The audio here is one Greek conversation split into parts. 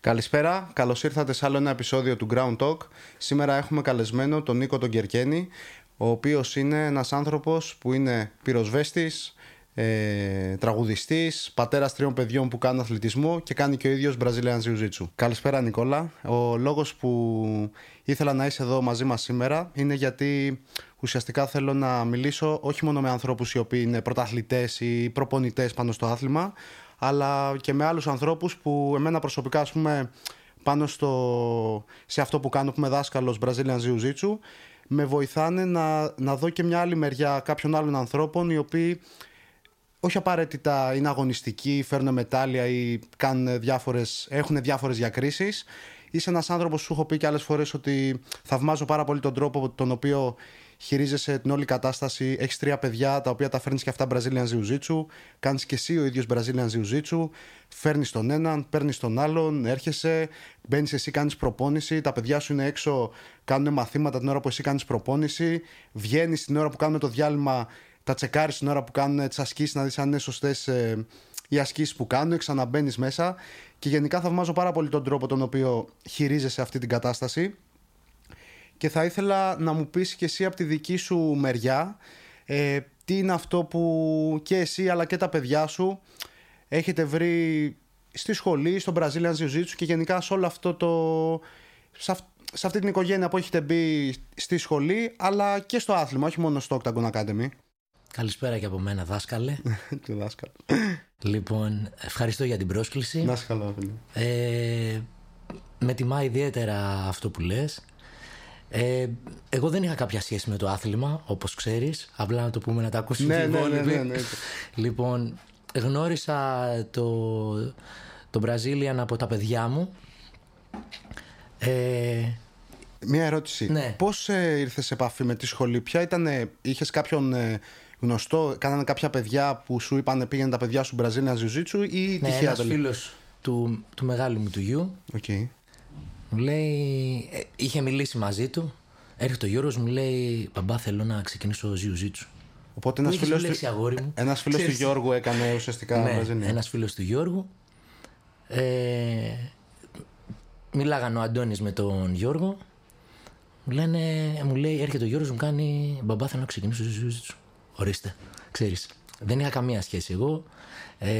Καλησπέρα, καλώς ήρθατε σε άλλο ένα επεισόδιο του Ground Talk. Σήμερα έχουμε καλεσμένο τον Νίκο τον Κερκένη, ο οποίος είναι ένας άνθρωπος που είναι πυροσβέστης, ε, τραγουδιστής, πατέρας τριών παιδιών που κάνουν αθλητισμό και κάνει και ο ίδιος Brazilian Jiu-Jitsu. Καλησπέρα, Νικόλα. Ο λόγος που ήθελα να είσαι εδώ μαζί μας σήμερα είναι γιατί ουσιαστικά θέλω να μιλήσω όχι μόνο με ανθρώπους οι οποίοι είναι πρωταθλητές ή προπονητές πάνω στο άθλημα, αλλά και με άλλους ανθρώπους που εμένα προσωπικά ας πούμε πάνω στο, σε αυτό που κάνω που είμαι δάσκαλος Brazilian Jiu-Jitsu με βοηθάνε να, να δω και μια άλλη μεριά κάποιων άλλων ανθρώπων οι οποίοι όχι απαραίτητα είναι αγωνιστικοί, φέρνουν μετάλλια ή κάνουν διάφορες, έχουν διάφορες διακρίσεις. Είσαι ένας άνθρωπος που σου έχω πει και άλλες φορές ότι θαυμάζω πάρα πολύ τον τρόπο τον οποίο χειρίζεσαι την όλη κατάσταση. Έχεις τρία παιδιά τα οποία τα φέρνεις και αυτά Brazilian Jiu-Jitsu. Κάνεις και εσύ ο ίδιος Brazilian Jiu-Jitsu. Φέρνεις τον έναν, παίρνεις τον άλλον, έρχεσαι, μπαίνεις εσύ, κάνεις προπόνηση. Τα παιδιά σου είναι έξω, κάνουν μαθήματα την ώρα που εσύ κάνεις προπόνηση. Βγαίνεις την ώρα που κάνουμε το διάλειμμα, τα τσεκάρεις την ώρα που κάνουν τις ασκήσεις να δεις αν είναι σωστές ε, οι ασκήσεις που κάνουν. Ξαναμπαίνεις μέσα. Και γενικά θαυμάζω πάρα πολύ τον τρόπο τον οποίο χειρίζεσαι αυτή την κατάσταση και θα ήθελα να μου πεις και εσύ από τη δική σου μεριά ε, τι είναι αυτό που και εσύ αλλά και τα παιδιά σου έχετε βρει στη σχολή, στο Brazilian Jiu-Jitsu και γενικά σε όλο αυτό το... Σε, αυτή την οικογένεια που έχετε μπει στη σχολή αλλά και στο άθλημα, όχι μόνο στο Octagon Academy. Καλησπέρα και από μένα δάσκαλε. Του δάσκαλο. Λοιπόν, ευχαριστώ για την πρόσκληση. Να καλά, ε, με τιμά ιδιαίτερα αυτό που λες. Ε, εγώ δεν είχα κάποια σχέση με το άθλημα, όπως ξέρεις. Απλά να το πούμε να τα ακούσουν ναι, ναι, ναι, ναι, ναι, Λοιπόν, γνώρισα το, το Brazilian από τα παιδιά μου. Ε, Μία ερώτηση. Ναι. Πώς ε, ήρθες σε επαφή με τη σχολή, ποια ήταν, ε, είχες κάποιον ε, γνωστό, κάνανε κάποια παιδιά που σου είπαν πήγαινε τα παιδιά σου Brazilian Jiu-Jitsu ή ναι, τυχαία ένας φίλος του, του μεγάλου μου του γιου. Okay. Μου λέει, ε, είχε μιλήσει μαζί του. Έρχεται ο Γιώργος μου λέει, Μπαμπά, θέλω να ξεκινήσω ζιουζίτσου. Οπότε ένας φίλος του, ένας φίλος του Γιώργου έκανε ουσιαστικά ναι, Ένας φίλος του Γιώργου. Ε, μιλάγαν ο Αντώνης με τον Γιώργο. Μου, λένε, μου λέει, έρχεται ο Γιώργος μου κάνει Μπαμπά, θέλω να ξεκινήσω ζιουζίτσου. Ορίστε, ξέρεις. Δεν είχα καμία σχέση εγώ ε,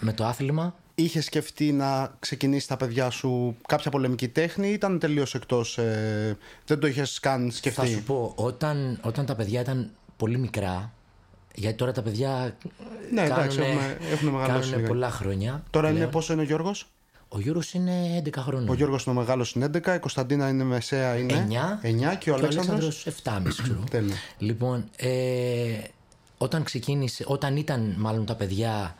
με το άθλημα. Είχε σκεφτεί να ξεκινήσει τα παιδιά σου κάποια πολεμική τέχνη ή ήταν τελείως εκτός. Ε, δεν το είχες καν σκεφτεί; Θα σου πω, όταν, όταν τα παιδιά ήταν πολύ μικρά. Γιατί τώρα τα παιδιά. Ναι, εντάξει, έχουν μεγαλώσει. πολλά χρόνια. Τώρα είναι πόσο είναι ο Γιώργος; Ο Γιώργος είναι 11 χρόνια. Ο Γιώργος είναι ο μεγάλος είναι 11, η Κωνσταντίνα είναι μεσαία είναι 9, 9 και ο Αλέξανδρος; 7,5 ξέρω. λοιπόν, ε, όταν ξεκίνησε, όταν ήταν μάλλον τα παιδιά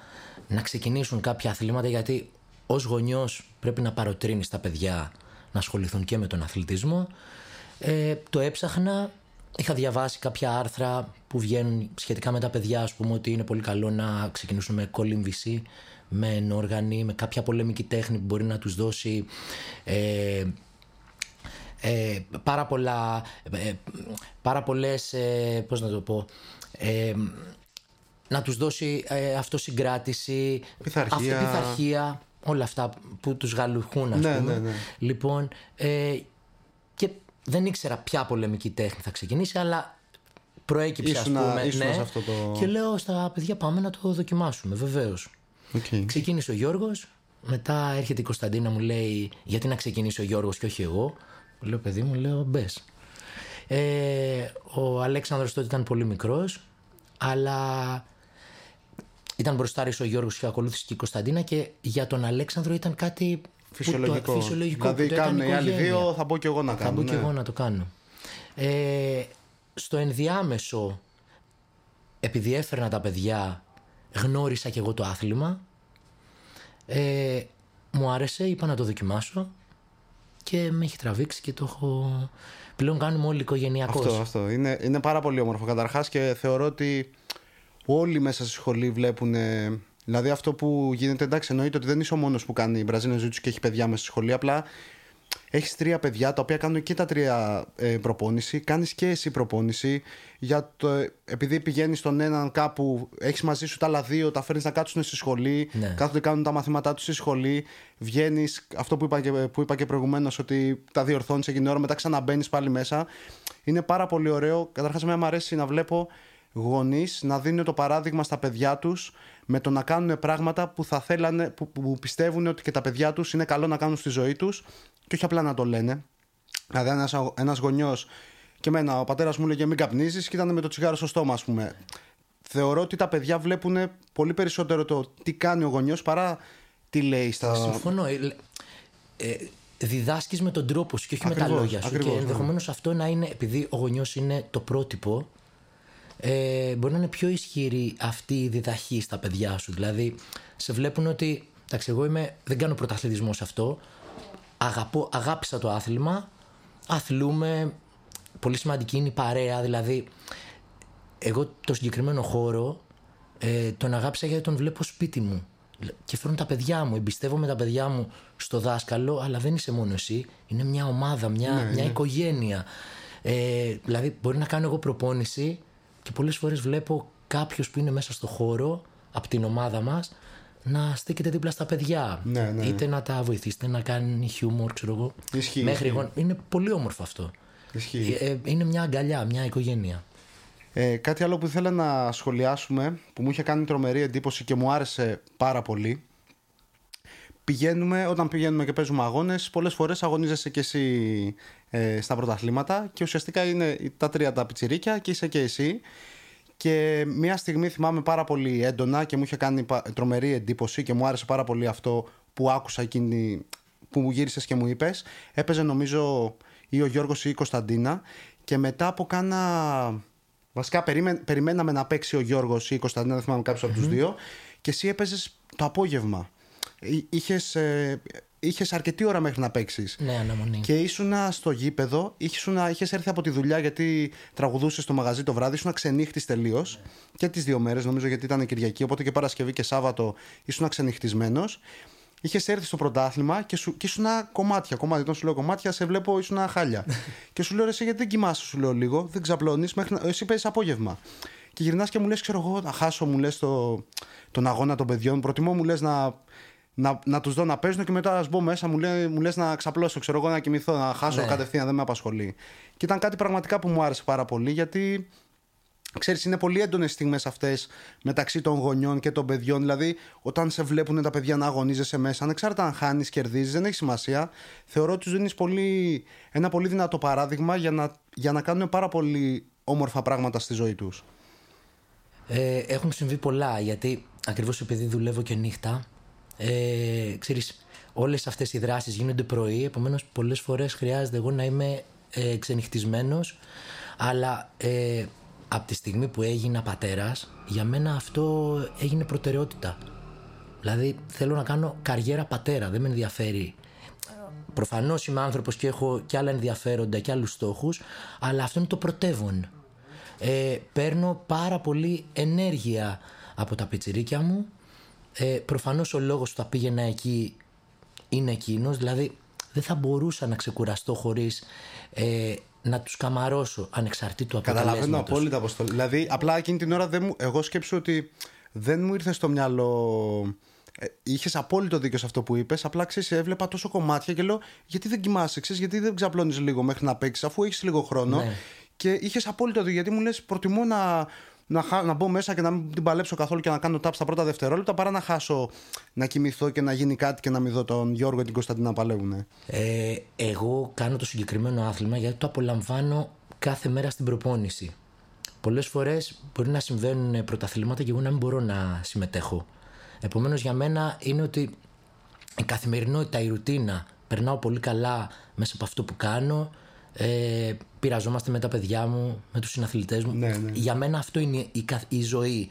να ξεκινήσουν κάποια αθλήματα γιατί ως γονιός πρέπει να παροτρύνεις τα παιδιά να ασχοληθούν και με τον αθλητισμό. Ε, το έψαχνα, είχα διαβάσει κάποια άρθρα που βγαίνουν σχετικά με τα παιδιά, ας πούμε ότι είναι πολύ καλό να ξεκινήσουν με κολύμβηση, με ενόργανη, με κάποια πολεμική τέχνη που μπορεί να τους δώσει ε, ε, πάρα πολλά, ε, πάρα πολλές, ε, πώς να το πω, ε, να τους δώσει ε, αυτοσυγκράτηση, πειθαρχία. πειθαρχία, όλα αυτά που τους γαλουχούν ας ναι, πούμε. Ναι, ναι. Λοιπόν, ε, και δεν ήξερα ποια πολεμική τέχνη θα ξεκινήσει, αλλά προέκυψε ήσουν, ας πούμε. Ναι, αυτό το... Και λέω στα παιδιά πάμε να το δοκιμάσουμε, βεβαίως. Okay. Ξεκίνησε ο Γιώργος, μετά έρχεται η Κωνσταντίνα μου λέει γιατί να ξεκινήσει ο Γιώργος και όχι εγώ; Λέω παιδί μου, λέω μπες. Ε, ο Αλέξανδρος τότε ήταν πολύ μικρός, αλλά ήταν μπροστάρι ο Γιώργος και ακολούθησε και η Κωνσταντίνα και για τον Αλέξανδρο ήταν κάτι φυσιολογικό. Το, φυσιολογικό δηλαδή κάνουν οι άλλοι δύο, θα πω και εγώ να κάνω. Θα πω ναι. και εγώ να το κάνω. Ε, στο ενδιάμεσο, επειδή έφερνα τα παιδιά, γνώρισα και εγώ το άθλημα. Ε, μου άρεσε, είπα να το δοκιμάσω και με έχει τραβήξει και το έχω... Πλέον κάνουμε όλοι οικογενειακό. Αυτό, αυτό. Είναι, είναι πάρα πολύ όμορφο καταρχάς και θεωρώ ότι όλοι μέσα στη σχολή βλέπουν. Δηλαδή αυτό που γίνεται, εντάξει, εννοείται ότι δεν είσαι ο μόνος που κάνει Brazilian Jiu και έχει παιδιά μέσα στη σχολή. Απλά έχεις τρία παιδιά τα οποία κάνουν και τα τρία ε, προπόνηση, κάνεις και εσύ προπόνηση. Για το, επειδή πηγαίνεις στον έναν κάπου, έχεις μαζί σου τα άλλα δύο, τα φέρνεις να κάτσουν στη σχολή, Ναι. κάθονται κάνουν τα μαθήματά τους στη σχολή. Βγαίνεις, αυτό που είπα και, που είπα και προηγουμένως, ότι τα διορθώνεις εκείνη ώρα, μετά ξαναμπαίνεις πάλι μέσα. Είναι πάρα πολύ ωραίο. Καταρχάς, με μου αρέσει να βλέπω γονείς να δίνουν το παράδειγμα στα παιδιά τους με το να κάνουν πράγματα που θα θέλανε, που, που πιστεύουν ότι και τα παιδιά τους είναι καλό να κάνουν στη ζωή τους και όχι απλά να το λένε. Δηλαδή, ένας ένας γονιός και εμένα, ο πατέρας μου έλεγε Μην καπνίζεις και ήταν με το τσιγάρο στο στόμα, ας πούμε. Θεωρώ ότι τα παιδιά βλέπουν πολύ περισσότερο το τι κάνει ο γονιός παρά τι λέει στα. Συμφωνώ. Ε, ε, διδάσκεις με τον τρόπο σου και όχι με Ακριβώς, τα λόγια σου. ακριβώς, και ναι. ενδεχομένως αυτό να είναι, επειδή ο γονιός είναι το πρότυπο, ε, μπορεί να είναι πιο ισχυρή αυτή η διδαχή στα παιδιά σου. Δηλαδή, σε βλέπουν ότι. Εντάξει, εγώ είμαι, δεν κάνω πρωταθλητισμό σε αυτό. Αγαπώ, αγάπησα το άθλημα. Αθλούμε. Πολύ σημαντική είναι η παρέα. Δηλαδή, εγώ το συγκεκριμένο χώρο ε, τον αγάπησα γιατί τον βλέπω σπίτι μου. Και φέρνω τα παιδιά μου, εμπιστεύομαι τα παιδιά μου στο δάσκαλο, αλλά δεν είσαι μόνο εσύ. Είναι μια ομάδα, μια, μια οικογένεια. Ε, δηλαδή, μπορεί να κάνω εγώ προπόνηση και πολλές φορές βλέπω κάποιος που είναι μέσα στο χώρο, από την ομάδα μας, να στέκεται δίπλα στα παιδιά. Ναι, ναι. Είτε να τα βοηθήσετε να κάνει χιούμορ, ξέρω εγώ. Ισχύει, Μέχρι ισχύει. εγώ. Είναι πολύ όμορφο αυτό. Ισχύει. Ε, ε, είναι μια αγκαλιά, μια οικογένεια. Ε, κάτι άλλο που ήθελα να σχολιάσουμε που μου είχε κάνει τρομερή εντύπωση και μου άρεσε πάρα πολύ. Πηγαίνουμε, όταν πηγαίνουμε και παίζουμε αγώνες, πολλές φορές αγωνίζεσαι και εσύ ε, στα πρωταθλήματα και ουσιαστικά είναι τα τρία τα πιτσιρίκια και είσαι και εσύ. Και μια στιγμή θυμάμαι πάρα πολύ έντονα και μου είχε κάνει πα- τρομερή εντύπωση και μου άρεσε πάρα πολύ αυτό που άκουσα εκείνη που μου γύρισες και μου είπες. Έπαιζε νομίζω ή ο Γιώργος ή η Κωνσταντίνα και μετά από κάνα... Βασικά περίμεν- περιμέναμε να παίξει ο Γιώργος ή η Κωνσταντίνα, δεν θυμάμαι κάποιος από τους δύο και εσύ έπαιζες το απόγευμα. Εί- Είχες, ε, είχες αρκετή ώρα μέχρι να παίξεις. Ναι, αναμονή. Και ήσουν στο γήπεδο, είχες έρθει από τη δουλειά γιατί τραγουδούσες στο μαγαζί το βράδυ, ήσουν ξενύχτης τελείως και τις δύο μέρες, νομίζω γιατί ήταν Κυριακή. Οπότε και Παρασκευή και Σάββατο ήσουν ξενυχτισμένος. Είχες έρθει στο πρωτάθλημα και, σου, και ήσουν κομμάτια. Κομμάτια, όταν σου λέω κομμάτια, σε βλέπω ήσουν χάλια. και σου λέω ρε, εσύ γιατί δεν κοιμάσαι, σου λέω λίγο, δεν ξαπλώνεις, μέχρι να... εσύ παίζεις απόγευμα. Και γυρνάς και μου λες, ξέρω εγώ, να χάσω, μου λες το, τον αγώνα των παιδιών. Προτιμώ, μου λες να, να, να τους δω να παίζουν και μετά να μπω μέσα, μου, λέ, μου λες να ξαπλώσω, ξέρω εγώ, να κοιμηθώ, να χάσω Ναι. κατευθείαν, δεν με απασχολεί. Και ήταν κάτι πραγματικά που μου άρεσε πάρα πολύ γιατί. Ξέρεις, είναι πολύ έντονες στιγμές αυτές μεταξύ των γονιών και των παιδιών. Δηλαδή, όταν σε βλέπουν τα παιδιά να αγωνίζεσαι μέσα, ανεξάρτητα αν χάνεις, κερδίζεις, δεν έχει σημασία. Θεωρώ ότι τους δίνεις πολύ, ένα πολύ δυνατό παράδειγμα για να, για να κάνουν πάρα πολύ όμορφα πράγματα στη ζωή τους. Ε, έχουν συμβεί πολλά γιατί ακριβώς επειδή δουλεύω και νύχτα ε, ξέρεις όλες αυτές οι δράσεις γίνονται πρωί επομένως πολλές φορές χρειάζεται εγώ να είμαι ε, ξενυχτισμένος αλλά ε, από τη στιγμή που έγινα πατέρας για μένα αυτό έγινε προτεραιότητα δηλαδή θέλω να κάνω καριέρα πατέρα δεν με ενδιαφέρει Προφανώς είμαι άνθρωπος και έχω και άλλα ενδιαφέροντα και άλλους στόχους, αλλά αυτό είναι το πρωτεύον. Ε, παίρνω πάρα πολύ ενέργεια από τα πιτσιρίκια μου. Ε, Προφανώς ο λόγος που τα πήγαινα εκεί είναι εκείνος, δηλαδή δεν θα μπορούσα να ξεκουραστώ χωρίς ε, να τους καμαρώσω ανεξαρτήτου Καταλαβαίνω αποτελέσματος. απόλυτα αποστολή. Δηλαδή, απλά εκείνη την ώρα δεν μου, εγώ σκέψω ότι δεν μου ήρθε στο μυαλό. Ε, Είχες απόλυτο δίκιο σε αυτό που είπες. Απλά ξέρεις, έβλεπα τόσο κομμάτια και λέω γιατί δεν κοιμάσαι, ξέρεις, γιατί δεν ξαπλώνεις λίγο μέχρι να παίξεις, αφού έχεις λίγο χρόνο. Ναι. Και είχες απόλυτο δίκιο, γιατί μου λες: Προτιμώ να, να, χα- να μπω μέσα και να μην την παλέψω καθόλου και να κάνω τάπ στα πρώτα δευτερόλεπτα παρά να χάσω, να κοιμηθώ και να γίνει κάτι και να μην δω τον Γιώργο και την Κωνσταντίνα να παλεύουν. Ε, εγώ κάνω το συγκεκριμένο άθλημα γιατί το απολαμβάνω κάθε μέρα στην προπόνηση. Πολλές φορές μπορεί να συμβαίνουν πρωταθλήματα και εγώ να μην μπορώ να συμμετέχω. Επομένως για μένα είναι ότι η καθημερινότητα, η ρουτίνα, περνάω πολύ καλά μέσα από αυτό που κάνω. Ε, πειραζόμαστε με τα παιδιά μου, με τους συναθλητές μου. Ναι, ναι. Για μένα αυτό είναι η, καθ- η ζωή.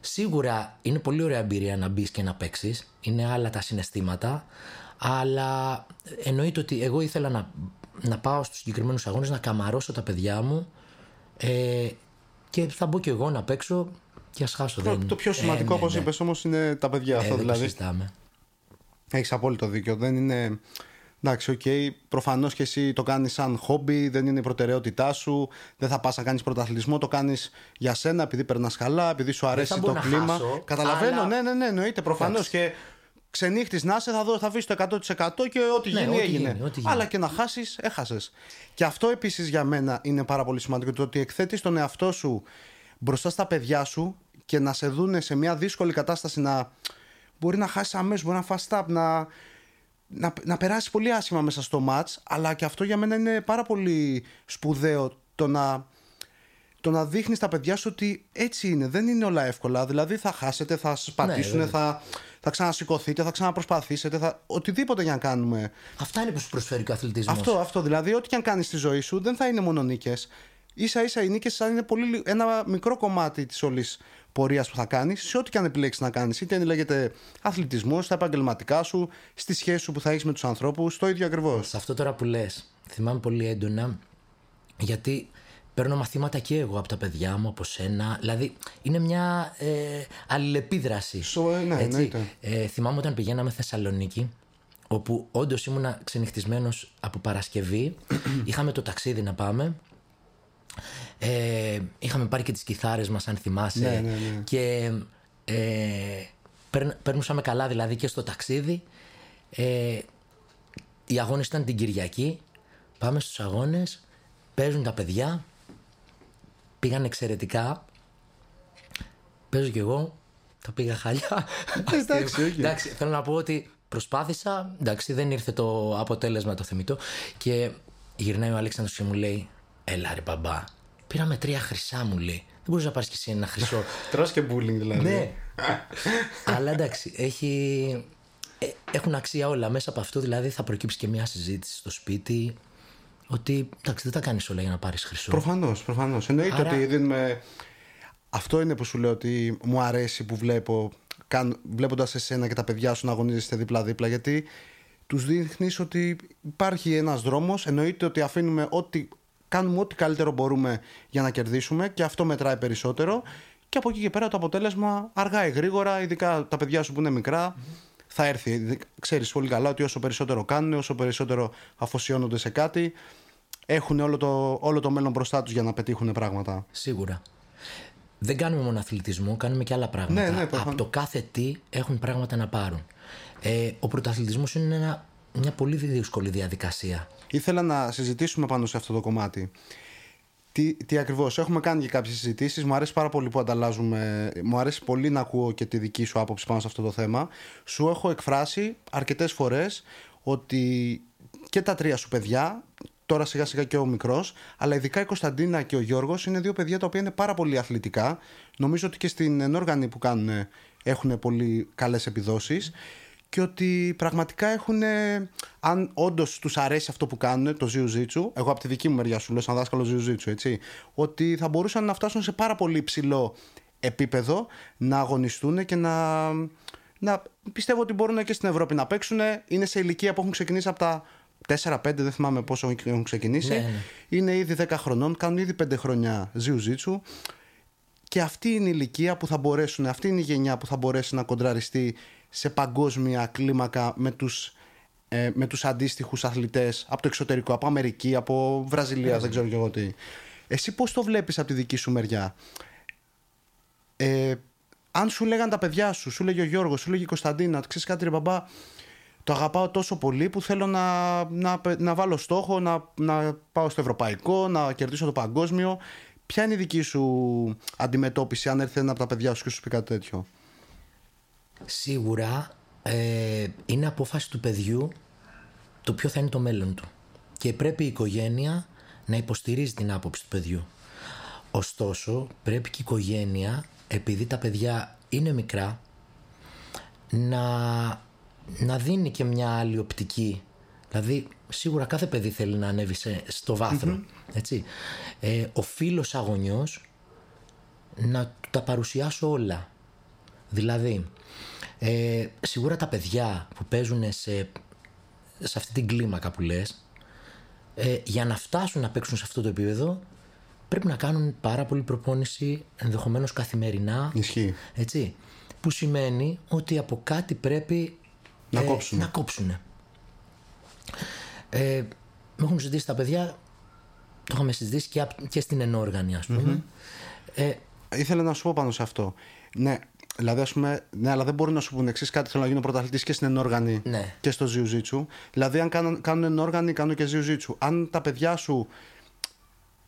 Σίγουρα είναι πολύ ωραία εμπειρία να μπεις και να παίξεις. Είναι άλλα τα συναισθήματα. Αλλά εννοείται ότι εγώ ήθελα να, να πάω στους συγκεκριμένους αγώνες να καμαρώσω τα παιδιά μου ε, και θα μπω και εγώ να παίξω και ας χάσω. Το, δεν... το πιο σημαντικό, ε, όπως είπες όμως, είναι τα παιδιά. Ε, αυτό δεν το δηλαδή. συζητάμε. Έχεις απόλυτο δίκιο. Δεν είναι. Εντάξει, OK. Okay. Προφανώς και εσύ το κάνεις σαν χόμπι, δεν είναι η προτεραιότητά σου. Δεν θα πας να κάνεις πρωταθλητισμό. Το κάνεις για σένα επειδή περνάς καλά, επειδή σου αρέσει το κλίμα. Χάσω, Καταλαβαίνω, αλλά... ναι, ναι, ναι, εννοείται προφανώς. Και ξενύχτης να είσαι, θα, δω, θα βρει το 100% και ό,τι Ναι, γίνει ό,τι έγινε. γίνει, ό,τι γίνει. Αλλά και να χάσεις, έχασες. Και αυτό επίσης για μένα είναι πάρα πολύ σημαντικό. Το ότι εκθέτεις τον εαυτό σου μπροστά στα παιδιά σου και να σε δούνε σε μια δύσκολη κατάσταση να. Μπορεί να χάσεις αμέσως, μπορεί να φας tap, να, να, να περάσει πολύ άσχημα μέσα στο μάτς αλλά και αυτό για μένα είναι πάρα πολύ σπουδαίο το να, το να δείχνεις τα παιδιά σου ότι έτσι είναι, δεν είναι όλα εύκολα δηλαδή θα χάσετε, θα σας πατήσουν, βέβαια. θα, θα ξανασηκωθείτε, θα ξαναπροσπαθήσετε θα, οτιδήποτε για να κάνουμε Αυτά είναι που σου προσφέρει και ο αθλητισμός. αυτό, αυτό δηλαδή ό,τι και αν κάνεις στη ζωή σου δεν θα είναι μόνο νίκες ίσα ίσα οι νίκες θα είναι πολύ, λι- ένα μικρό κομμάτι της όλης πορείας που θα κάνεις σε ό,τι και αν επιλέξεις να κάνεις είτε λέγεται αθλητισμός, στα επαγγελματικά σου στη σχέση σου που θα έχεις με τους ανθρώπους το ίδιο ακριβώς Σε αυτό τώρα που λες, θυμάμαι πολύ έντονα γιατί παίρνω μαθήματα και εγώ από τα παιδιά μου, από σένα. Δηλαδή είναι μια ε, αλληλεπίδραση. Σο- ε, ναι, εννοείται. Ε, θυμάμαι όταν πηγαίναμε Θεσσαλονίκη, όπου όντως ήμουνα ξενυχτισμένος από Παρασκευή. είχαμε το ταξίδι να πάμε. Ε, είχαμε πάρει και τις κιθάρες μας αν θυμάσαι. Ναι, ναι, ναι. και ε, παίρν- παίρνουσαμε καλά δηλαδή και στο ταξίδι. Ε, οι αγώνες ήταν την Κυριακή. Πάμε στους αγώνες παίζουν τα παιδιά πήγαν εξαιρετικά. Παίζω κι εγώ τα πήγα χαλιά. Εντάξει, όχι. εντάξει θέλω να πω ότι προσπάθησα. Εντάξει δεν ήρθε το αποτέλεσμα το θεμητό. Και γυρνάει ο Αλέξανδρος και μου λέει έλα ρε μπαμπά πήραμε τρία χρυσά μου λέει δεν μπορείς να πάρεις κι εσύ ένα χρυσό Τρως και bullying δηλαδή ναι. Αλλά εντάξει, έχει... ε, έχουν αξία όλα. Μέσα από αυτό δηλαδή θα προκύψει και μια συζήτηση στο σπίτι ότι εντάξει, δεν τα κάνεις όλα για να πάρεις χρυσό. Προφανώς, προφανώς. Εννοείται Άρα- ότι δίνουμε... Αυτό είναι που σου λέω ότι μου αρέσει που βλέπω καν... βλέποντας εσένα και τα παιδιά σου να αγωνίζεστε δίπλα-δίπλα γιατί τους δείχνεις ότι υπάρχει ένας δρόμος εννοείται ότι αφήνουμε ό,τι κάνουμε ό,τι καλύτερο μπορούμε για να κερδίσουμε και αυτό μετράει περισσότερο και από εκεί και πέρα το αποτέλεσμα αργά ή γρήγορα ειδικά τα παιδιά σου που είναι μικρά θα έρθει. Ξέρεις πολύ καλά ότι όσο περισσότερο κάνουν, όσο περισσότερο αφοσιώνονται σε κάτι έχουν όλο το, όλο το μέλλον μπροστά τους για να πετύχουν πράγματα. Σίγουρα. Δεν κάνουμε μόνο αθλητισμό, κάνουμε και άλλα πράγματα. Ναι, ναι, προφανώς. από το κάθε τι έχουν πράγματα να πάρουν. Ε, ο πρωταθλητισμός είναι ένα, μια πολύ δύσκολη διαδικασία. Ήθελα να συζητήσουμε πάνω σε αυτό το κομμάτι. Τι, τι ακριβώς, έχουμε κάνει και κάποιες συζητήσεις, μου αρέσει πάρα πολύ που ανταλλάζουμε, μου αρέσει πολύ να ακούω και τη δική σου άποψη πάνω σε αυτό το θέμα. Σου έχω εκφράσει αρκετές φορές ότι και τα τρία σου παιδιά, τώρα σιγά σιγά και ο μικρός, αλλά ειδικά η Κωνσταντίνα και ο Γιώργος είναι δύο παιδιά τα οποία είναι πάρα πολύ αθλητικά. Νομίζω ότι και στην ενόργανη που κάνουν έχουν πολύ καλές επιδόσεις και ότι πραγματικά έχουν, αν όντως τους αρέσει αυτό που κάνουν, το Jiu-Jitsu, εγώ από τη δική μου μεριά σου λέω, σαν δάσκαλο Jiu-Jitsu, έτσι, ότι θα μπορούσαν να φτάσουν σε πάρα πολύ υψηλό επίπεδο, να αγωνιστούν και να. να πιστεύω ότι μπορούν και στην Ευρώπη να παίξουν. Είναι σε ηλικία που έχουν ξεκινήσει από τα 4-5, δεν θυμάμαι πόσο έχουν ξεκινήσει. Ναι, ναι. Είναι ήδη 10 χρονών, κάνουν ήδη 5 χρόνια Jiu-Jitsu. Και αυτή είναι η ηλικία που θα μπορέσουν, αυτή είναι η γενιά που θα μπορέσει να κοντραριστεί σε παγκόσμια κλίμακα με τους, ε, με τους αντίστοιχους αθλητές από το εξωτερικό, από Αμερική, από Βραζιλία, δεν ξέρω και εγώ τι. Εσύ πώς το βλέπεις από τη δική σου μεριά; Ε, αν σου λέγαν τα παιδιά σου, σου λέγει ο Γιώργος, σου λέγει η Κωνσταντίνα, ξέρεις κάτι ρε μπαμπά, το αγαπάω τόσο πολύ που θέλω να, να, να βάλω στόχο, να, να πάω στο ευρωπαϊκό, να κερδίσω το παγκόσμιο. Ποια είναι η δική σου αντιμετώπιση αν έρθει ένα από τα παιδιά σου και σου πει κάτι τέτοιο; Σίγουρα ε, είναι απόφαση του παιδιού το ποιο θα είναι το μέλλον του. Και πρέπει η οικογένεια να υποστηρίζει την άποψη του παιδιού. Ωστόσο, πρέπει και η οικογένεια, επειδή τα παιδιά είναι μικρά, να, να δίνει και μια άλλη οπτική. Δηλαδή, σίγουρα κάθε παιδί θέλει να ανέβει σε- στο βαθρο Έτσι. Ε, ο φίλος αγωνιός να του τα παρουσιάσω όλα. Δηλαδή, ε, σίγουρα τα παιδιά που παίζουν σε, σε αυτή την κλίμακα που λες, ε, για να φτάσουν να παίξουν σε αυτό το επίπεδο, πρέπει να κάνουν πάρα πολύ προπόνηση, ενδεχομένως καθημερινά. Ισχύει. Έτσι. Που σημαίνει ότι από κάτι πρέπει Να ε, κόψουνε. να κόψουνε. Ε, με έχουν ζητήσει τα παιδιά, το είχαμε συζητήσει και, και στην ενόργανη, ας πούμε. Ε, Ήθελα να σου πω πάνω σε αυτό. Ναι, Δηλαδή, ας πούμε, ναι, αλλά δεν μπορούν να σου πούνε εξής κάτι. Θέλω να γίνω πρωταθλητής και στην ενόργανη ναι. και στο Jiu-Jitsu. Δηλαδή, αν κάνουν, κάνουν ενόργανη, κάνουν και Jiu-Jitsu. Αν τα παιδιά σου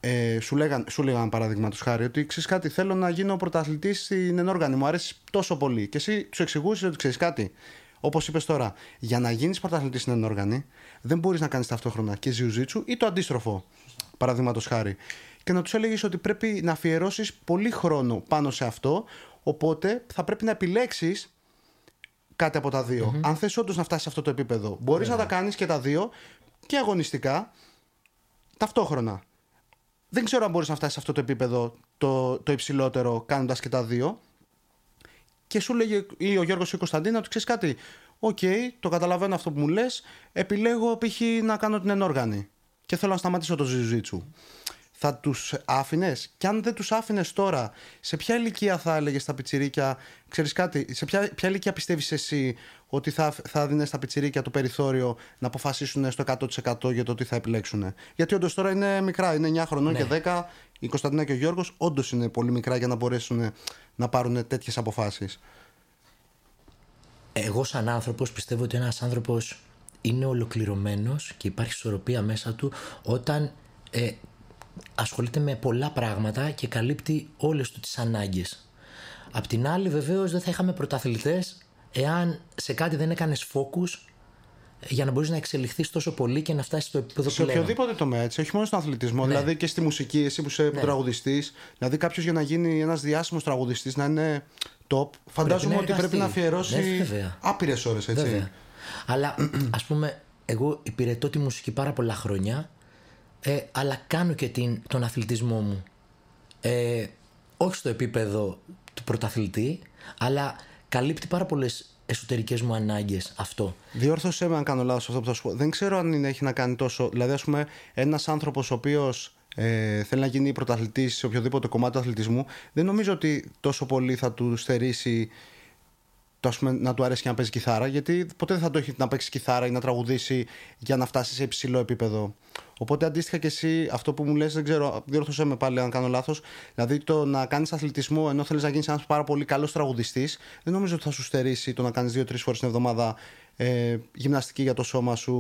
ε, σου, λέγαν, σου λέγαν παραδείγματος χάρη ότι ξέρει κάτι, θέλω να γίνω πρωταθλητής στην ενόργανη, μου αρέσει τόσο πολύ. Και εσύ τους εξηγούσες ότι ξέρεις κάτι. Όπως είπες τώρα, για να γίνεις πρωταθλητής στην ενόργανη, δεν μπορείς να κάνεις ταυτόχρονα και Jiu-Jitsu ή το αντίστροφο. Παραδείγματος χάρη. Και να τους έλεγες ότι πρέπει να αφιερώσεις πολύ χρόνο πάνω σε αυτό, Οπότε θα πρέπει να επιλέξεις κάτι από τα δυο Αν θες όντως να φτάσεις σε αυτό το επίπεδο, μπορείς να τα κάνεις και τα δύο και αγωνιστικά ταυτόχρονα. Δεν ξέρω αν μπορείς να φτάσεις σε αυτό το επίπεδο το, το υψηλότερο κάνοντας και τα δύο. Και σου λέγει ή ο Γιώργος ή η Κωνσταντίνα ότι ξέρεις κάτι. Οκ, το καταλαβαίνω αυτό που μου λες. Επιλέγω π.χ. να κάνω την ενόργανη. Και θέλω να σταματήσω το jiu jitsu θα τους άφηνες; Και αν δεν τους άφηνες τώρα, σε ποια ηλικία θα έλεγες στα πιτσιρίκια, ξέρεις κάτι, σε ποια, ποια ηλικία πιστεύεις εσύ ότι θα, θα δίνει στα πιτσιρίκια το περιθώριο να αποφασίσουν στο 100% για το τι θα επιλέξουν. Γιατί όντως τώρα είναι μικρά, είναι 9 χρονών ναι. και 10. Η Κωνσταντίνα και ο Γιώργος όντως είναι πολύ μικρά για να μπορέσουν να πάρουν τέτοιες αποφάσεις. Εγώ, σαν άνθρωπος, πιστεύω ότι ένας άνθρωπος είναι ολοκληρωμένος και υπάρχει ισορροπία μέσα του όταν ε, ασχολείται με πολλά πράγματα και καλύπτει όλες του τις ανάγκες. Απ' την άλλη βεβαίως δεν θα είχαμε πρωταθλητές εάν σε κάτι δεν έκανες focus για να μπορείς να εξελιχθείς τόσο πολύ και να φτάσεις στο επίπεδο που Σε οποιοδήποτε τομέα, έτσι, όχι μόνο στον αθλητισμό, ναι. δηλαδή και στη μουσική, εσύ που είσαι ναι. τραγουδιστής. Δηλαδή, κάποιος για να γίνει ένας διάσημος τραγουδιστής να είναι top, φαντάζομαι ότι πρέπει να αφιερώσει ναι, άπειρες ώρες, έτσι. Βέβαια. Αλλά ας πούμε, εγώ υπηρετώ τη μουσική πάρα πολλά χρόνια ε, αλλά κάνω και την, τον αθλητισμό μου. Ε, όχι στο επίπεδο του πρωταθλητή, αλλά καλύπτει πάρα πολλές εσωτερικές μου ανάγκες αυτό. Διόρθωσέ με αν κάνω λάθος αυτό που θα σου πω. Δεν ξέρω αν έχει να κάνει τόσο. Δηλαδή, ας πούμε, ένας άνθρωπος ο οποίος ε, θέλει να γίνει πρωταθλητής σε οποιοδήποτε κομμάτι του αθλητισμού, δεν νομίζω ότι τόσο πολύ θα του στερήσει το, ας πούμε, να του αρέσει και να παίζει κιθάρα, γιατί ποτέ δεν θα το έχει να παίξει κιθάρα ή να τραγουδήσει για να φτάσει σε υψηλό επίπεδο. Οπότε αντίστοιχα και εσύ, αυτό που μου λες, δεν ξέρω, διόρθωσέ με πάλι αν κάνω λάθος. Δηλαδή το να κάνεις αθλητισμό ενώ θέλεις να γίνεις ένας πάρα πολύ καλός τραγουδιστής, δεν νομίζω ότι θα σου στερήσει το να κάνεις δύο-τρεις φορές την εβδομάδα ε, γυμναστική για το σώμα σου.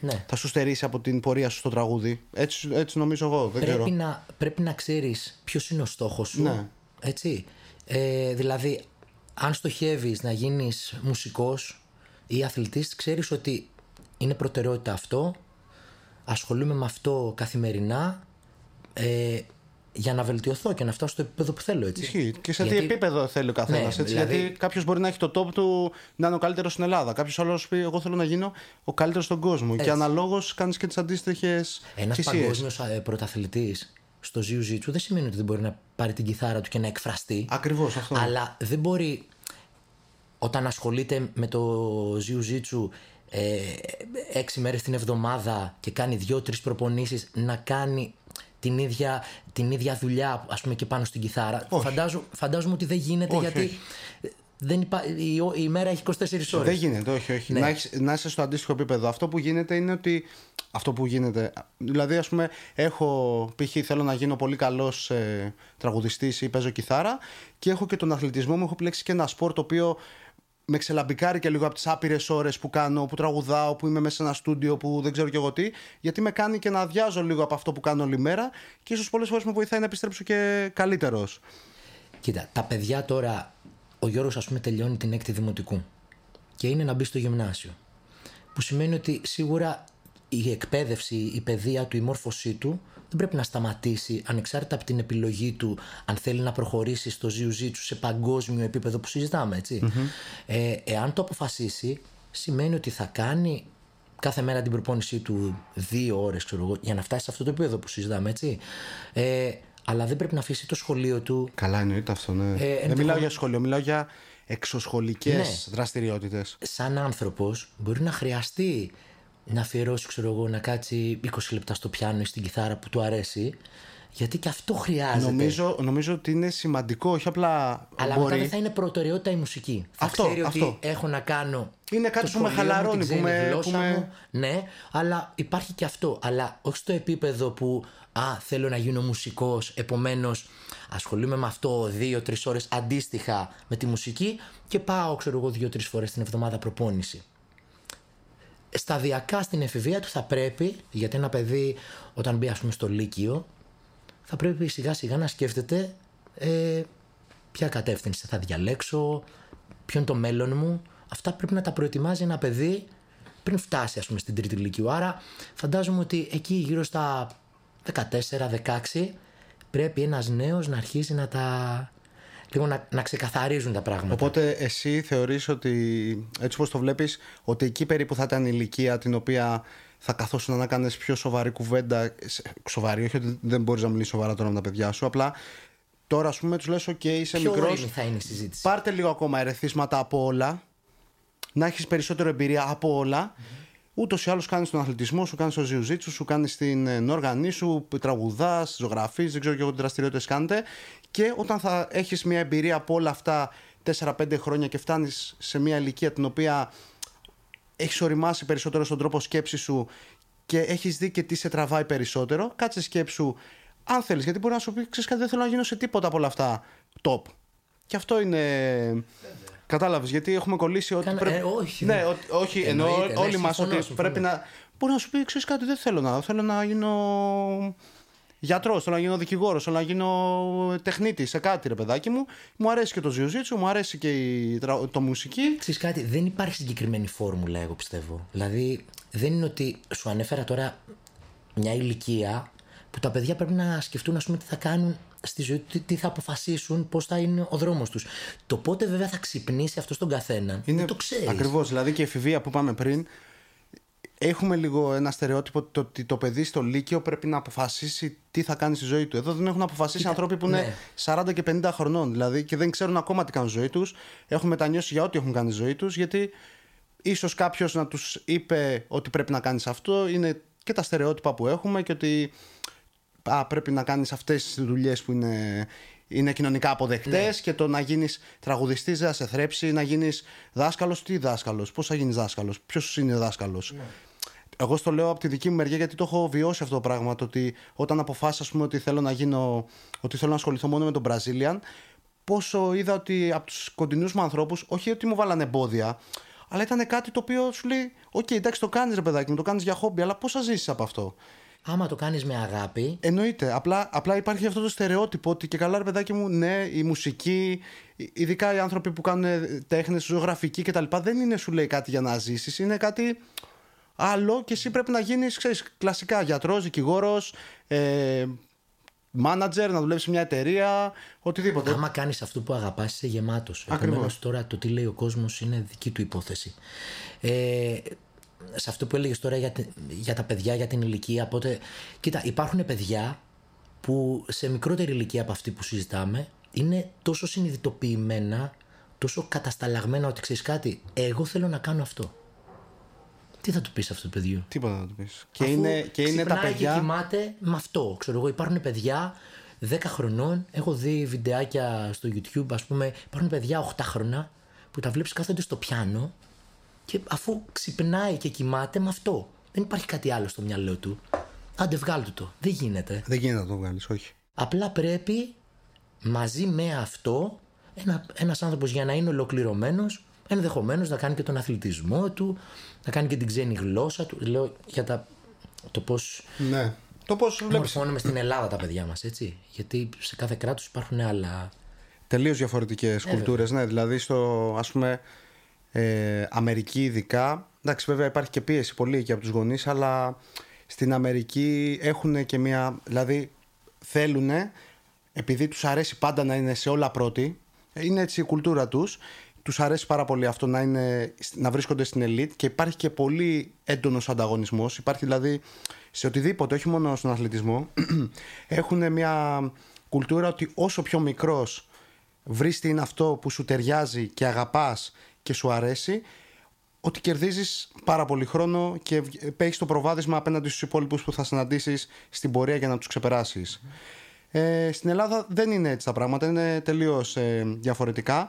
Ναι. Θα σου στερήσει από την πορεία σου στο τραγούδι. Έτσι, έτσι νομίζω εγώ. Δεν πρέπει, ξέρω. Να, πρέπει να ξέρεις ποιος είναι ο στόχος σου. Ναι. Έτσι. Ε, δηλαδή, αν στοχεύεις να γίνεις μουσικός ή αθλητής, ξέρεις ότι είναι προτεραιότητα αυτό, ασχολούμαι με αυτό καθημερινά ε, για να βελτιωθώ και να φτάσω στο επίπεδο που θέλω. Έτσι. Ισχύει. Και σε τι επίπεδο θέλει ο καθένας. Ναι, δηλαδή... Γιατί κάποιος μπορεί να έχει το top του να είναι ο καλύτερος στην Ελλάδα. Κάποιος άλλος πει: Εγώ θέλω να γίνω ο καλύτερος στον κόσμο. Έτσι. Και αναλόγως κάνεις και τις αντίστοιχες. Ένας παγκόσμιος ε, πρωταθλητής στο Jiu-Jitsu δεν σημαίνει ότι δεν μπορεί να πάρει την κιθάρα του και να εκφραστεί. Ακριβώς αυτό. Αλλά δεν μπορεί όταν ασχολείται με το Jiu-Jitsu ε, έξι μέρες την εβδομάδα και κάνει δύο-τρεις προπονήσεις να κάνει την ίδια, την ίδια δουλειά ας πούμε και πάνω στην κιθάρα. Φαντάζομαι, φαντάζομαι ότι δεν γίνεται γιατί δεν υπά... η, η ημέρα έχει 24 ώρες. Δεν γίνεται, όχι, όχι. Ναι. Να, έχεις, να είσαι στο αντίστοιχο επίπεδο. Αυτό που γίνεται είναι ότι. Αυτό που γίνεται. Δηλαδή, ας πούμε, έχω. π.χ. θέλω να γίνω πολύ καλός ε, τραγουδιστής ή παίζω κιθάρα και έχω και τον αθλητισμό μου. Έχω πλέξει και ένα σπορ το οποίο με ξελαμπικάρει και λίγο από τις άπειρες ώρες που κάνω, που τραγουδάω, που είμαι μέσα σε ένα στούντιο, που δεν ξέρω κι εγώ τι, γιατί με κάνει και να αδειάζω λίγο από αυτό που κάνω όλη μέρα και ίσως πολλές φορές με βοηθάει να επιστρέψω και καλύτερος. Κοίτα, τα παιδιά τώρα ο Γιώργος ας πούμε τελειώνει την έκτη δημοτικού και είναι να μπει στο γυμνάσιο. Που σημαίνει ότι σίγουρα η εκπαίδευση, η παιδεία του, η μόρφωσή του δεν πρέπει να σταματήσει ανεξάρτητα από την επιλογή του αν θέλει να προχωρήσει στο jiu του σε παγκόσμιο επίπεδο που συζητάμε Ε, εάν το αποφασίσει σημαίνει ότι θα κάνει κάθε μέρα την προπόνησή του δύο ώρες για να φτάσει σε αυτό το επίπεδο που συζητάμε έτσι. Ε, αλλά δεν πρέπει να αφήσει το σχολείο του. Καλά, εννοείται αυτό, ναι. Ε, δεν μιλάω για σχολείο, μιλάω για εξωσχολικές ναι. δραστηριότητες. Σαν άνθρωπος, μπορεί να χρειαστεί να αφιερώσει, ξέρω εγώ, να κάτσει 20 λεπτά στο πιάνο ή στην κιθάρα που του αρέσει. Γιατί και αυτό χρειάζεται. Νομίζω, νομίζω ότι είναι σημαντικό, όχι απλά. Αλλά μπορεί... μετά δεν θα είναι προτεραιότητα η μουσική. Αυτό, θα ξέρει αυτό. ότι έχω να κάνω. Είναι κάτι το που με σχολείο μου, χαλαρώνει, την που ξένη με- γλώσσα που με- μου. Ναι, αλλά υπάρχει και αυτό. Αλλά όχι στο επίπεδο που α, θέλω να γίνω μουσικός, επομένως ασχολούμαι με αυτό δύο-τρεις ώρες αντίστοιχα με τη μουσική και πάω, ξέρω εγώ, δύο-τρεις φορές την εβδομάδα προπόνηση. Σταδιακά στην εφηβεία του θα πρέπει, γιατί ένα παιδί όταν μπει ας πούμε στο Λύκειο, θα πρέπει σιγά σιγά να σκέφτεται ε, ποια κατεύθυνση θα διαλέξω, ποιο είναι το μέλλον μου. Αυτά πρέπει να τα προετοιμάζει ένα παιδί πριν φτάσει ας πούμε στην τρίτη ηλικίου. Άρα φαντάζομαι ότι εκεί γύρω στα 14-16 πρέπει ένας νέος να αρχίσει να τα... λίγο να, να ξεκαθαρίζουν τα πράγματα. Οπότε εσύ θεωρείς ότι, έτσι όπως το βλέπεις, ότι εκεί περίπου θα ήταν η ηλικία την οποία θα καθόσουν να κάνεις πιο σοβαρή κουβέντα. σε- Σοβαρή, όχι ότι δεν μπορείς να μιλήσεις σοβαρά τώρα με τα παιδιά σου, απλά τώρα ας πούμε τους λες, οκ, είσαι Πιο μικρός, όριμη θα είναι η συζήτηση; πάρτε λίγο ακόμα ερεθίσματα από όλα, να έχεις περισσότερο εμπειρία από όλα. Ούτως ή άλλως κάνεις τον αθλητισμό σου, κάνεις το ζιουζίτσου σου, κάνεις την ε, όργανή σου, τραγουδάς, ζωγραφεί, δεν ξέρω και εγώ τι δραστηριότητες κάνετε. Και όταν θα έχεις μια εμπειρία από όλα αυτά 4-5 χρόνια και φτάνεις σε μια ηλικία την οποία έχεις οριμάσει περισσότερο στον τρόπο σκέψης σου και έχεις δει και τι σε τραβάει περισσότερο, κάτσε σκέψου αν θέλεις. Γιατί μπορεί να σου πει: Ξέρεις κάτι, δεν θέλω να γίνω σε τίποτα από όλα αυτά top. Και αυτό είναι. Κατάλαβες, γιατί έχουμε κολλήσει ότι. Κάνα- πρέπει... ε, όχι, ναι, δεν- ότι- όχι, εννοώ Εννοείται, ναι, όλοι μας συμφωνώ, ότι συμφωνώ. πρέπει να. Μπορεί να σου πει: Ξέρεις κάτι, δεν θέλω να. Θέλω να γίνω γιατρός, θέλω να γίνω δικηγόρος, θέλω να γίνω τεχνίτης σε κάτι, ρε παιδάκι μου. Μου αρέσει και το ζιουζίτσου, μου αρέσει και η... τρα- το μουσική. Ξέρεις κάτι, δεν υπάρχει συγκεκριμένη φόρμουλα, εγώ πιστεύω. Δηλαδή, δεν είναι ότι σου ανέφερα τώρα μια ηλικία που τα παιδιά πρέπει να σκεφτούν, ας πούμε, τι θα κάνουν στη ζωή του, τι- τι θα αποφασίσουν, πώς θα είναι ο δρόμος τους. Το πότε βέβαια θα ξυπνήσει αυτός στον καθένα, δεν το ξέρεις. Ακριβώς. Δηλαδή και η εφηβεία που είπαμε πριν, έχουμε λίγο ένα στερεότυπο το ότι το παιδί στο Λύκειο πρέπει να αποφασίσει τι θα κάνει στη ζωή του. Εδώ δεν έχουν αποφασίσει Κοίτα, άνθρωποι που είναι ναι. 40 και 50 χρονών δηλαδή και δεν ξέρουν ακόμα τι κάνουν στη ζωή τους. Έχουν μετανιώσει για ό,τι έχουν κάνει στη ζωή τους, γιατί ίσως κάποιος να τους είπε ότι πρέπει να κάνεις αυτό. Είναι και τα στερεότυπα που έχουμε και ότι α, πρέπει να κάνεις αυτές τις δουλειές που είναι, είναι κοινωνικά αποδεκτές και το να γίνεις τραγουδιστής δεν θα σε θρέψει, να γίνεις δάσκαλος, τι δάσκαλος, πώς θα γίνεις δάσκαλος, ποιος είναι δάσκαλος. Εγώ στο λέω από τη δική μου μεριά γιατί το έχω βιώσει αυτό το πράγμα. Το ότι όταν αποφάσισα ας πούμε, ότι θέλω να γίνω, ότι θέλω να ασχοληθώ μόνο με τον Brazilian, πόσο είδα ότι από τους κοντινούς μου ανθρώπους, όχι ότι μου βάλανε εμπόδια, αλλά ήταν κάτι το οποίο σου λέει: Οκ, εντάξει, το κάνεις ρε παιδάκι μου, το κάνεις για χόμπι, αλλά πώς θα ζήσεις από αυτό; Άμα το κάνεις με αγάπη, Εννοείται. Απλά, απλά υπάρχει αυτό το στερεότυπο ότι και καλά, ρε παιδάκι μου, ναι, η μουσική, ειδικά οι άνθρωποι που κάνουν τέχνες, ζωγραφική κτλ., δεν είναι σου λέει κάτι για να ζήσεις. Είναι κάτι άλλο και εσύ πρέπει να γίνεις, ξέρεις, κλασικά γιατρός, δικηγόρος, ε, manager, να δουλεύεις σε μια εταιρεία, οτιδήποτε. άμα κάνεις αυτό που αγαπάς είσαι γεμάτος. Ακριβώς. Επομένως τώρα το τι λέει ο κόσμος είναι δική του υπόθεση. Ε, σε αυτό που έλεγες τώρα για, τη- για τα παιδιά, για την ηλικία, οπότε, κοίτα, υπάρχουν παιδιά που σε μικρότερη ηλικία από αυτή που συζητάμε είναι τόσο συνειδητοποιημένα, τόσο κατασταλαγμένα ότι ξέρεις κάτι, εγώ θέλω να κάνω αυτό. Τι θα του πεις αυτό το παιδιού; Τίποτα να του πεις. Και Αφού είναι, και είναι τα ξυπνάει παιδιά. Και κοιμάται με αυτό. Ξέρω εγώ, υπάρχουν παιδιά 10 χρονών. Έχω δει βιντεάκια στο YouTube, ας πούμε. Υπάρχουν παιδιά 8 χρόνια που τα βλέπεις κάθονται στο πιάνο και αφού ξυπνάει και κοιμάται με αυτό. Δεν υπάρχει κάτι άλλο στο μυαλό του. Άντε, βγάλτε το. Δεν γίνεται. Δεν γίνεται να το βγάλεις, όχι. Απλά πρέπει μαζί με αυτό ένα, ένας άνθρωπος για να είναι ολοκληρωμένος ενδεχομένως να κάνει και τον αθλητισμό του, να κάνει και την ξένη γλώσσα του. Λέω για τα, το πώς Ναι. Το πώς βλέπει. μορφώνουμε στην Ελλάδα τα παιδιά μας, έτσι. Γιατί σε κάθε κράτος υπάρχουν άλλα... Τελείως διαφορετικές κουλτούρες. Ναι, δηλαδή στο ας πούμε ε, Αμερική ειδικά. Εντάξει, βέβαια υπάρχει και πίεση πολύ εκεί από τους γονείς, αλλά στην Αμερική έχουν και μια. Δηλαδή θέλουν, επειδή τους αρέσει πάντα να είναι σε όλα πρώτοι, είναι έτσι η κουλτούρα τους. Τους αρέσει πάρα πολύ αυτό να, είναι, να βρίσκονται στην ελίτ και υπάρχει και πολύ έντονος ανταγωνισμός. Υπάρχει δηλαδή σε οτιδήποτε, όχι μόνο στον αθλητισμό, έχουν μια κουλτούρα ότι όσο πιο μικρός βρεις τι είναι αυτό που σου ταιριάζει και αγαπάς και σου αρέσει ότι κερδίζεις πάρα πολύ χρόνο και έχει το προβάδισμα απέναντι στους υπόλοιπους που θα συναντήσεις στην πορεία για να τους ξεπεράσεις. Ε, στην Ελλάδα δεν είναι έτσι τα πράγματα, είναι τελείως ε, διαφορετικά.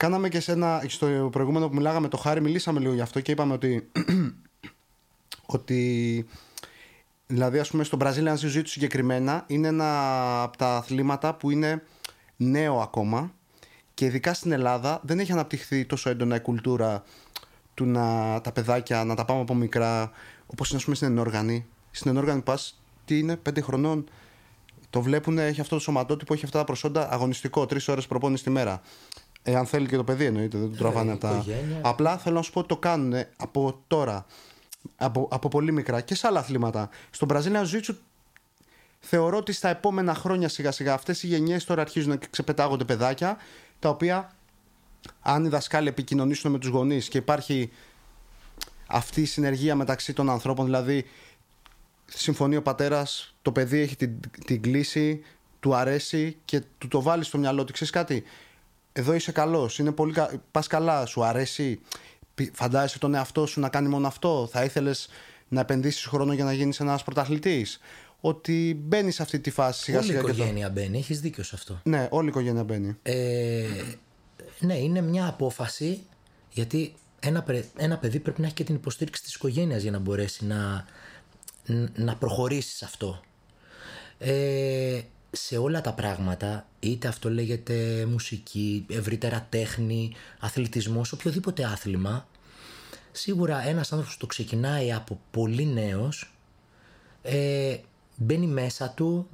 Κάναμε και σε ένα, στο προηγούμενο που μιλάγαμε το Χάρη, μιλήσαμε λίγο γι' αυτό και είπαμε ότι, ότι δηλαδή ας πούμε στο Brazilian Jiu-Jitsu συγκεκριμένα είναι ένα από τα αθλήματα που είναι νέο ακόμα και ειδικά στην Ελλάδα δεν έχει αναπτυχθεί τόσο έντονα η κουλτούρα του να τα παιδάκια να τα πάμε από μικρά όπως είναι ας πούμε στην ενόργανη. Στην ενόργανη πας τι είναι, πέντε χρονών το βλέπουν, έχει αυτό το σωματότυπο, έχει αυτά τα προσόντα αγωνιστικό, τρεις ώρες προπόνηση τη μέρα. Ε, αν θέλει και το παιδί εννοείται, δεν το τραβάνε τα. Απλά θέλω να σου πω ότι το κάνουν από τώρα, από, από πολύ μικρά και σε άλλα αθλήματα. Στον Brazilian Jiu-Jitsu θεωρώ ότι στα επόμενα χρόνια σιγά σιγά αυτές οι γενιές τώρα αρχίζουν να ξεπετάγονται παιδάκια τα οποία αν οι δασκάλοι επικοινωνήσουν με τους γονείς και υπάρχει αυτή η συνεργία μεταξύ των ανθρώπων, δηλαδή συμφωνεί ο πατέρας, το παιδί έχει την, την κλίση, του αρέσει και του το βάλει στο μυαλό του. Ξέρεις κάτι, εδώ είσαι καλός, πολύ... πας καλά, σου αρέσει. Φαντάζεσαι τον εαυτό σου να κάνει μόνο αυτό. Θα ήθελες να επενδύσεις χρόνο για να γίνεις ένας πρωταθλητής. Ότι μπαίνεις σε αυτή τη φάση σιγά σιγά. Όλη η οικογένεια το... μπαίνει, έχεις δίκιο σε αυτό. Ναι, όλη η οικογένεια μπαίνει. Ε, ναι, είναι μια απόφαση γιατί ένα, ένα παιδί πρέπει να έχει και την υποστήριξη της οικογένειας για να μπορέσει να, να προχωρήσει σε αυτό. Ε, σε όλα τα πράγματα, είτε αυτό λέγεται μουσική, ευρύτερα τέχνη, αθλητισμός, οποιοδήποτε άθλημα, σίγουρα ένας άνθρωπος το ξεκινάει από πολύ νέος, ε, μπαίνει μέσα του,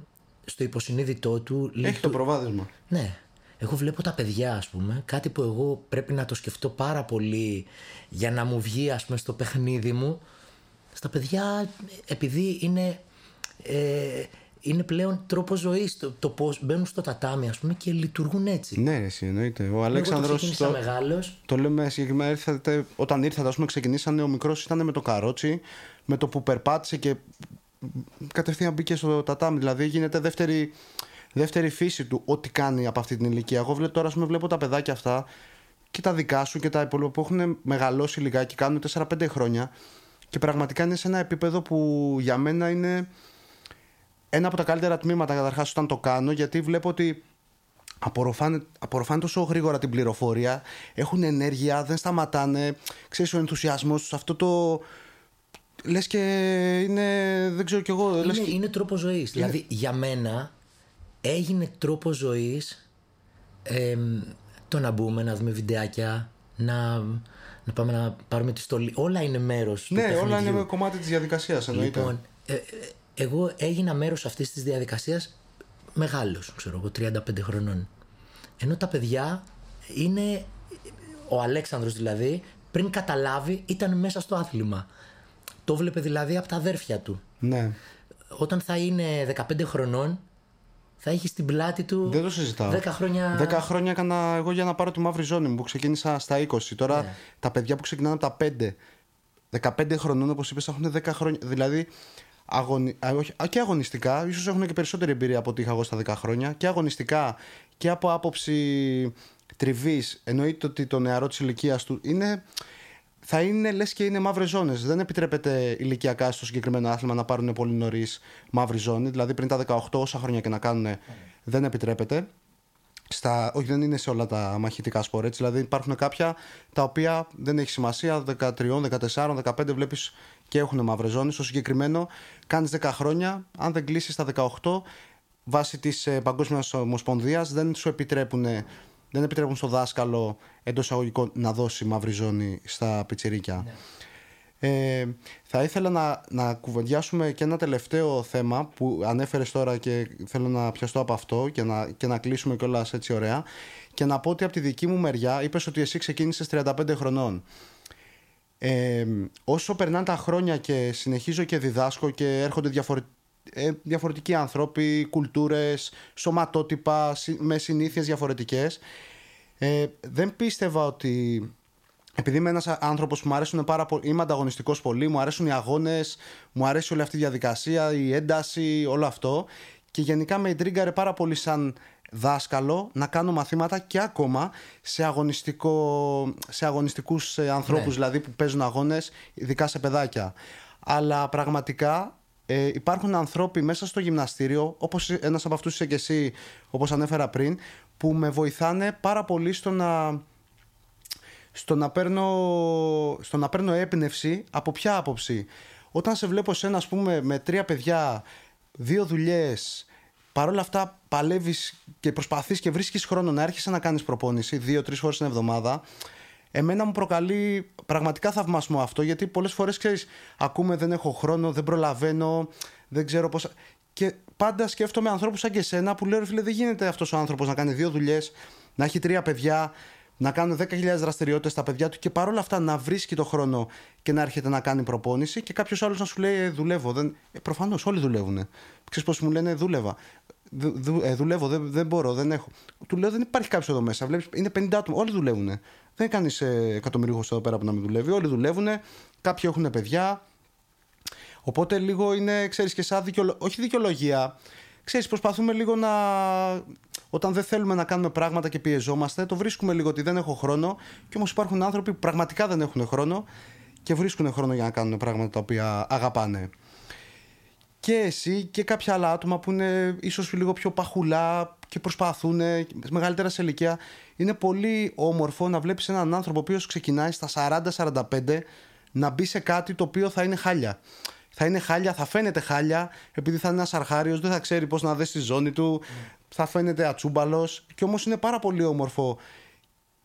στο υποσυνείδητό του. Έχει το προβάδισμα. Ναι. Εγώ βλέπω τα παιδιά, ας πούμε, κάτι που εγώ πρέπει να το σκεφτώ πάρα πολύ για να μου βγει, ας πούμε, στο παιχνίδι μου. Στα παιδιά, επειδή είναι... Ε, είναι πλέον τρόπο ζωής. Το, το πώς μπαίνουν στο τατάμι, ας πούμε, και λειτουργούν έτσι. Ναι, εσύ εννοείται. Ο Αλέξανδρος. Το, το λέμε συγκεκριμένα. Ήρθατε, όταν ήρθατε, ας πούμε, ξεκινήσανε. Ο μικρός ήταν με το καρότσι, με το που περπάτησε και κατευθείαν μπήκε στο τατάμι. Δηλαδή γίνεται δεύτερη, δεύτερη φύση του ό,τι κάνει από αυτή την ηλικία. Εγώ βλέπω, τώρα, ας πούμε, βλέπω τα παιδάκια αυτά και τα δικά σου και τα υπόλοιπα που έχουν μεγαλώσει λιγάκι, κάνουν 4-5 χρόνια και πραγματικά είναι σε ένα επίπεδο που για μένα είναι ένα από τα καλύτερα τμήματα καταρχάς όταν το κάνω, γιατί βλέπω ότι απορροφάνε, απορροφάνε τόσο γρήγορα την πληροφορία, έχουν ενέργεια, δεν σταματάνε. Ξέρεις ο ενθουσιασμός τους, αυτό το... Λες και είναι, δεν ξέρω κι εγώ. Είναι, λες και... είναι τρόπο ζωής. Δηλαδή για μένα έγινε τρόπο ζωής ε, το να μπούμε, να δούμε βιντεάκια, να, να πάμε να πάρουμε τη στολή. Όλα είναι μέρος ναι, του Ναι, όλα είναι κομμάτι της διαδικασίας εννοείται. Λοιπόν, ε, ε εγώ έγινα μέρος αυτής της διαδικασίας μεγάλος, ξέρω εγώ, 35 χρονών. Ενώ τα παιδιά είναι, ο Αλέξανδρος δηλαδή, πριν καταλάβει ήταν μέσα στο άθλημα. Το βλέπε δηλαδή από τα αδέρφια του. Ναι. Όταν θα είναι 15 χρονών, θα έχει στην πλάτη του. Δεν το συζητάω. 10 χρόνια. 10 χρόνια έκανα εγώ για να πάρω τη μαύρη ζώνη μου που ξεκίνησα στα 20. Τώρα ναι. τα παιδιά που ξεκινάνε από τα 5, 15 χρονών, όπως είπες, έχουν 10 χρόνια. Δηλαδή αγωνι... και αγωνιστικά, ίσως έχουν και περισσότερη εμπειρία από ό,τι είχα εγώ στα 10 χρόνια και αγωνιστικά και από άποψη τριβής. Εννοείται ότι το νεαρό της ηλικίας του είναι. Θα είναι λες και είναι μαύρες ζώνες. Δεν επιτρέπεται ηλικιακά στο συγκεκριμένο άθλημα να πάρουν πολύ νωρίς μαύρη ζώνη. Δηλαδή πριν τα 18, όσα χρόνια και να κάνουν, δεν επιτρέπεται. Στα, όχι, δεν είναι σε όλα τα μαχητικά σπορ. Έτσι. Δηλαδή υπάρχουν κάποια τα οποία δεν έχει σημασία. 13, 14, 15 βλέπεις και έχουν μαύρες ζώνες. Στο συγκεκριμένο, κάνεις 10 χρόνια, αν δεν κλείσεις τα 18, βάσει της ε, Παγκόσμιας Ομοσπονδίας, δεν σου επιτρέπουν, δεν επιτρέπουν στο δάσκαλο εντός αγωγικών να δώσει μαύρη ζώνη στα πιτσιρίκια. Ναι. Ε, θα ήθελα να, να κουβεντιάσουμε και ένα τελευταίο θέμα που ανέφερες τώρα και θέλω να πιαστώ από αυτό και να, και να κλείσουμε κιόλας έτσι ωραία. Και να πω ότι από τη δική μου μεριά είπες ότι εσύ ξεκίνησες 35 χρονών. Ε, όσο περνάνε τα χρόνια και συνεχίζω και διδάσκω και έρχονται ε, διαφορετικοί άνθρωποι, κουλτούρες, σωματότυπα με συνήθειες διαφορετικές ε, δεν πίστευα ότι επειδή είμαι ένας άνθρωπος που μου αρέσουν πάρα πολύ, είμαι ανταγωνιστικός πολύ, μου αρέσουν οι αγώνες, μου αρέσει όλη αυτή η διαδικασία, η ένταση, όλο αυτό. και γενικά με εντρίγκαρε πάρα πολύ σαν δάσκαλο να κάνω μαθήματα και ακόμα σε, αγωνιστικό, σε αγωνιστικούς ε, ανθρώπους ναι. δηλαδή που παίζουν αγώνες ειδικά σε παιδάκια αλλά πραγματικά ε, υπάρχουν ανθρώποι μέσα στο γυμναστήριο όπως ένας από αυτούς είσαι και εσύ όπως ανέφερα πριν που με βοηθάνε πάρα πολύ στο να στο να παίρνω, στο να παίρνω έπνευση από ποια άποψη; Όταν σε βλέπω σένα, ας πούμε, με τρία παιδιά, δύο δουλειές, παρόλα αυτά παλεύεις και προσπαθείς και βρίσκεις χρόνο να έρχεσαι να κάνεις προπόνηση δύο-τρει φορές την εβδομάδα. Εμένα μου προκαλεί πραγματικά θαυμασμό αυτό γιατί πολλές φορές ξέρεις, ακούμε δεν έχω χρόνο, δεν προλαβαίνω, δεν ξέρω πώς. Και πάντα σκέφτομαι ανθρώπους σαν και εσένα που λέω: Φίλε, δεν γίνεται αυτός ο άνθρωπος να κάνει δύο δουλειές, να έχει τρία παιδιά, να κάνουν 10.000 δραστηριότητες στα παιδιά του και παρόλα αυτά να βρίσκει το χρόνο και να έρχεται να κάνει προπόνηση και κάποιος άλλος να σου λέει: «Ε, Δουλεύω. Δεν... Ε, Προφανώς όλοι δουλεύουν. Ξέρεις πώς μου λένε: Δούλευα. Δου, ε, δουλεύω, δεν, δεν μπορώ, δεν έχω. Του λέω: Δεν υπάρχει κάποιος εδώ μέσα. Βλέπεις, είναι 50 άτομα. Όλοι δουλεύουν. Δεν είναι κανείς ε, εκατομμυρίουχος εδώ πέρα που να μην δουλεύει. Όλοι δουλεύουν. Κάποιοι έχουν παιδιά. Οπότε λίγο είναι, ξέρεις, και σαν δικαιολογία. Όχι δικαιολογία. Ξέρεις, προσπαθούμε λίγο να όταν δεν θέλουμε να κάνουμε πράγματα και πιεζόμαστε, το βρίσκουμε λίγο ότι δεν έχω χρόνο. Και όμως υπάρχουν άνθρωποι που πραγματικά δεν έχουν χρόνο και βρίσκουν χρόνο για να κάνουν πράγματα τα οποία αγαπάνε. Και εσύ και κάποια άλλα άτομα που είναι ίσως λίγο πιο παχουλά και προσπαθούν μεγαλύτερα σε ηλικία. Είναι πολύ όμορφο να βλέπεις έναν άνθρωπο ο οποίος ξεκινάει στα 40-45 να μπει σε κάτι το οποίο θα είναι χάλια θα είναι χάλια, θα φαίνεται χάλια, επειδή θα είναι ένας αρχάριος, δεν θα ξέρει πώς να δει τη ζώνη του, θα φαίνεται ατσούμπαλος. Και όμως είναι πάρα πολύ όμορφο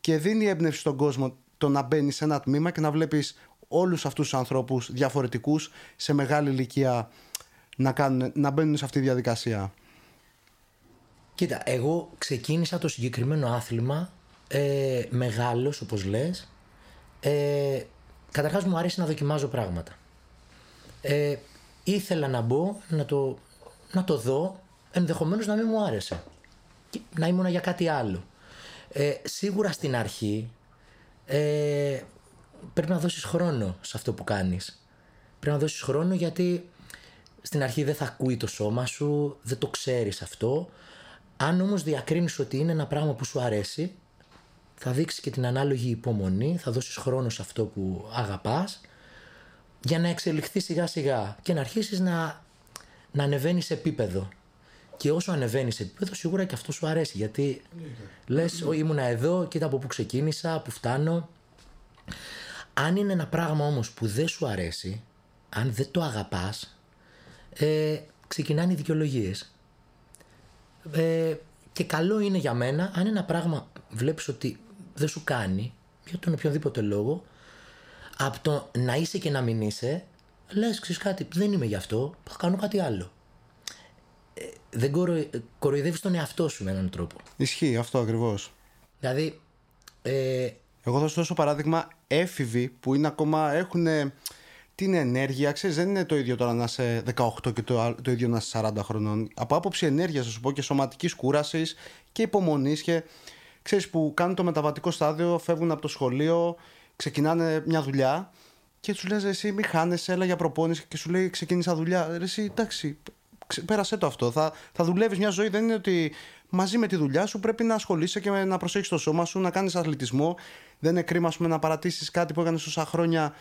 και δίνει έμπνευση στον κόσμο το να μπαίνεις σε ένα τμήμα και να βλέπεις όλους αυτούς τους ανθρώπους διαφορετικούς σε μεγάλη ηλικία να, κάνουν, να μπαίνουν σε αυτή τη διαδικασία. Κοίτα, εγώ ξεκίνησα το συγκεκριμένο άθλημα ε, μεγάλος όπως λες ε, Καταρχάς μου αρέσει να δοκιμάζω πράγματα ε, ήθελα να μπω, να το, να το δω, ενδεχομένως να μην μου άρεσε. Να ήμουν για κάτι άλλο. Ε, σίγουρα στην αρχή ε, πρέπει να δώσεις χρόνο σε αυτό που κάνεις. Πρέπει να δώσεις χρόνο γιατί στην αρχή δεν θα ακούει το σώμα σου, δεν το ξέρεις αυτό. Αν όμως διακρίνεις ότι είναι ένα πράγμα που σου αρέσει, θα δείξεις και την ανάλογη υπομονή, θα δώσεις χρόνο σε αυτό που αγαπάς για να εξελιχθεί σιγά σιγά και να αρχίσεις να, να ανεβαίνεις σε επίπεδο. Και όσο ανεβαίνεις σε επίπεδο, σίγουρα και αυτό σου αρέσει. Γιατί λες, ήμουνα εδώ, κοίτα από πού ξεκίνησα, που φτάνω. Αν είναι ένα πράγμα όμως που δεν σου αρέσει, αν δεν το αγαπάς, ε, ξεκινάνε οι δικαιολογίες. Ε, και καλό είναι για μένα, αν ένα πράγμα βλέπεις ότι δεν σου κάνει, για τον οποιοδήποτε λόγο, από το να είσαι και να μην είσαι, λες, ξέρεις κάτι, δεν είμαι γι' αυτό, θα κάνω κάτι άλλο. Ε, δεν κορο... κοροϊδεύεις τον εαυτό σου με έναν τρόπο. Ισχύει αυτό ακριβώς. Δηλαδή. Ε... Εγώ θα σου δώσω παράδειγμα έφηβοι που είναι ακόμα έχουν την ενέργεια. Ξέρεις, δεν είναι το ίδιο τώρα να είσαι 18 και το, το ίδιο να είσαι 40 χρονών. Από άποψη ενέργειας, θα σου πω και σωματικής κούρασης και υπομονής και ξέρεις που κάνουν το μεταβατικό στάδιο, φεύγουν από το σχολείο, ξεκινάνε μια δουλειά και τους λες εσύ μη χάνεσαι, έλα για προπόνηση και σου λέει ξεκίνησα δουλειά. Ρε, εσύ εντάξει, πέρασε το αυτό. Θα, θα δουλεύεις μια ζωή. Δεν είναι ότι μαζί με τη δουλειά σου πρέπει να ασχολείσαι και να προσέχεις το σώμα σου, να κάνεις αθλητισμό. Δεν είναι κρίμα πούμε, να παρατήσεις κάτι που έκανες τόσα χρόνια.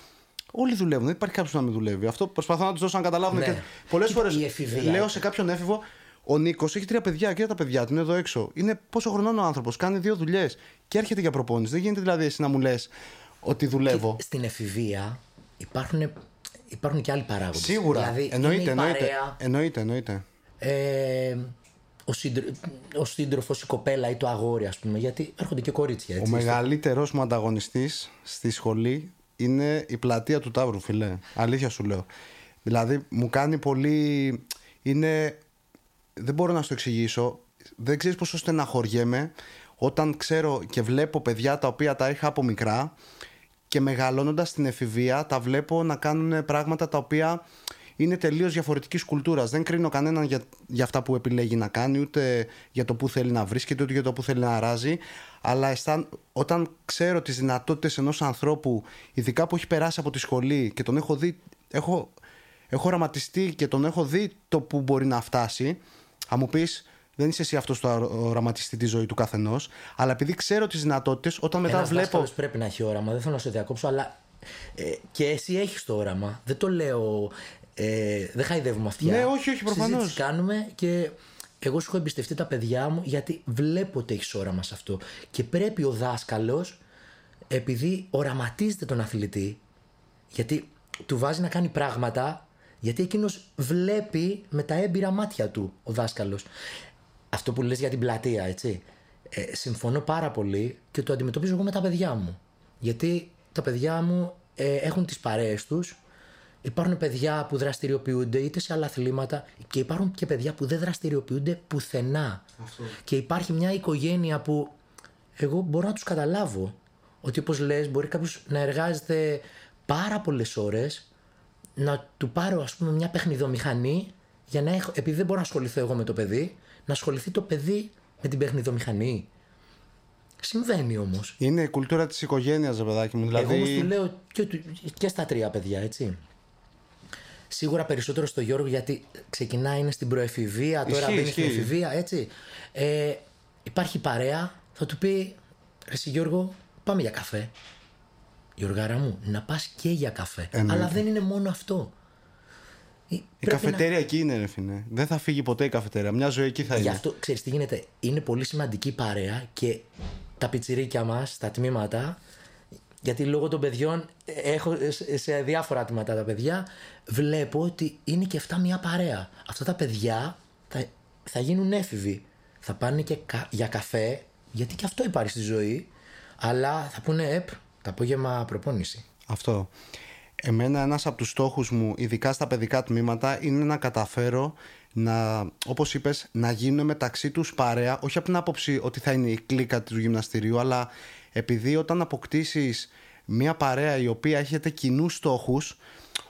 Όλοι δουλεύουν. Δεν υπάρχει κάποιος να μην δουλεύει. Αυτό προσπαθώ να τους δώσω να καταλάβουν. Ναι. Και πολλές φορές λέω σε κάποιον έφηβο, ο Νίκος έχει τρία παιδιά και τα παιδιά του είναι εδώ έξω. Είναι πόσο χρονών ο άνθρωπος, κάνει δύο δουλειές και έρχεται για προπόνηση. Δεν γίνεται δηλαδή εσύ να μου λες, ότι δουλεύω. Και στην εφηβεία υπάρχουν, υπάρχουν και άλλοι παράγοντες. Σίγουρα. Δηλαδή, εννοείται, εννοείται, παρέα, εννοείται, εννοείται. Ε, ο, σύντρο, ο σύντροφος, η κοπέλα ή το αγόρι, ας πούμε, γιατί έρχονται και κορίτσια. Έτσι, ο μεγαλύτερος μου ανταγωνιστής στη σχολή είναι η πλατεία του Ταύρου, φιλέ. Αλήθεια σου λέω. Δηλαδή, μου κάνει πολύ. Είναι. Δεν μπορώ να σου το εξηγήσω. Δεν ξέρεις πόσο στεναχωριέμαι όταν ξέρω και βλέπω παιδιά τα οποία τα είχα από μικρά και μεγαλώνοντας στην εφηβεία τα βλέπω να κάνουν πράγματα τα οποία είναι τελείως διαφορετικής κουλτούρας. Δεν κρίνω κανέναν για, για αυτά που επιλέγει να κάνει, ούτε για το που θέλει να βρίσκεται, ούτε για το που θέλει να αράζει. Αλλά αισθάν, όταν ξέρω τις δυνατότητες ενός ανθρώπου, ειδικά που έχει περάσει από τη σχολή και τον έχω δει, έχω, έχω οραματιστεί και τον έχω δει το που μπορεί να φτάσει, Αν μου πεις, δεν είσαι εσύ αυτός το οραματιστή της ζωής του καθενός, αλλά επειδή ξέρω τις δυνατότητες, όταν μετά Ένας βλέπω. δάσκαλος πρέπει να έχει όραμα, δεν θέλω να σε διακόψω, αλλά ε, και εσύ έχεις το όραμα. Δεν το λέω. Ε, δεν χαϊδεύουμε αυτιά. Ναι, όχι, όχι, προφανώς. Συζήτηση κάνουμε και εγώ σου έχω εμπιστευτεί τα παιδιά μου γιατί βλέπω ότι έχεις όραμα σε αυτό. Και πρέπει ο δάσκαλος, επειδή οραματίζεται τον αθλητή, γιατί του βάζει να κάνει πράγματα, γιατί εκείνος βλέπει με τα έμπειρα μάτια του ο δάσκαλος. Αυτό που λες για την πλατεία, έτσι. Ε, συμφωνώ πάρα πολύ και το αντιμετωπίζω εγώ με τα παιδιά μου. Γιατί τα παιδιά μου ε, έχουν τις παρέες τους. Υπάρχουν παιδιά που δραστηριοποιούνται είτε σε άλλα αθλήματα και υπάρχουν και παιδιά που δεν δραστηριοποιούνται πουθενά. Και υπάρχει μια οικογένεια που εγώ μπορώ να τους καταλάβω. Ότι όπως λες μπορεί κάποιος να εργάζεται πάρα πολλές ώρες να του πάρω ας πούμε μια παιχνιδομηχανή για να έχω, επειδή δεν μπορώ να ασχοληθώ εγώ με το παιδί, να ασχοληθεί το παιδί με την παιχνιδομηχανή. Συμβαίνει όμως. Είναι η κουλτούρα της οικογένειας, παιδάκι μου. Δηλαδή... Εγώ όμως του λέω και, του- και στα τρία παιδιά, έτσι. Σίγουρα περισσότερο στο Γιώργο γιατί ξεκινάει είναι στην προεφηβεία, τώρα Ισχύει, μπαίνει στην ισχύει. εφηβεία, έτσι. Ε, υπάρχει παρέα, θα του πει ρε εσύ Γιώργο, πάμε για καφέ. Γιωργάρα μου, να πας και για καφέ. Εννοείται. Αλλά δεν είναι μόνο αυτό. Ε, Η πρέπει να- καφετέρια εκεί είναι, ρε φίλε. Δεν θα φύγει ποτέ η καφετέρια. Μια ζωή εκεί θα Γι' είναι. αυτό ξέρεις τι γίνεται. Είναι πολύ σημαντική η παρέα και τα πιτσιρίκια μας, τα τμήματα, γιατί λόγω των παιδιών ε, έχω σε- σε διάφορα τμήματα τα παιδιά, βλέπω ότι είναι και αυτά μια παρέα. Αυτά τα παιδιά θα, θα γίνουν έφηβοι. Θα πάνε και κα- για καφέ, γιατί και αυτό υπάρχει στη ζωή, αλλά θα πούνε επ, το απόγευμα προπόνηση. Αυτό. Εμένα ένας από τους στόχους μου, ειδικά στα παιδικά τμήματα, είναι να καταφέρω να, όπως είπες, να γίνουν μεταξύ τους παρέα, όχι από την άποψη ότι θα είναι η κλίκα του γυμναστηρίου, αλλά επειδή όταν αποκτήσεις μια παρέα η οποία έχετε κοινούς στόχους,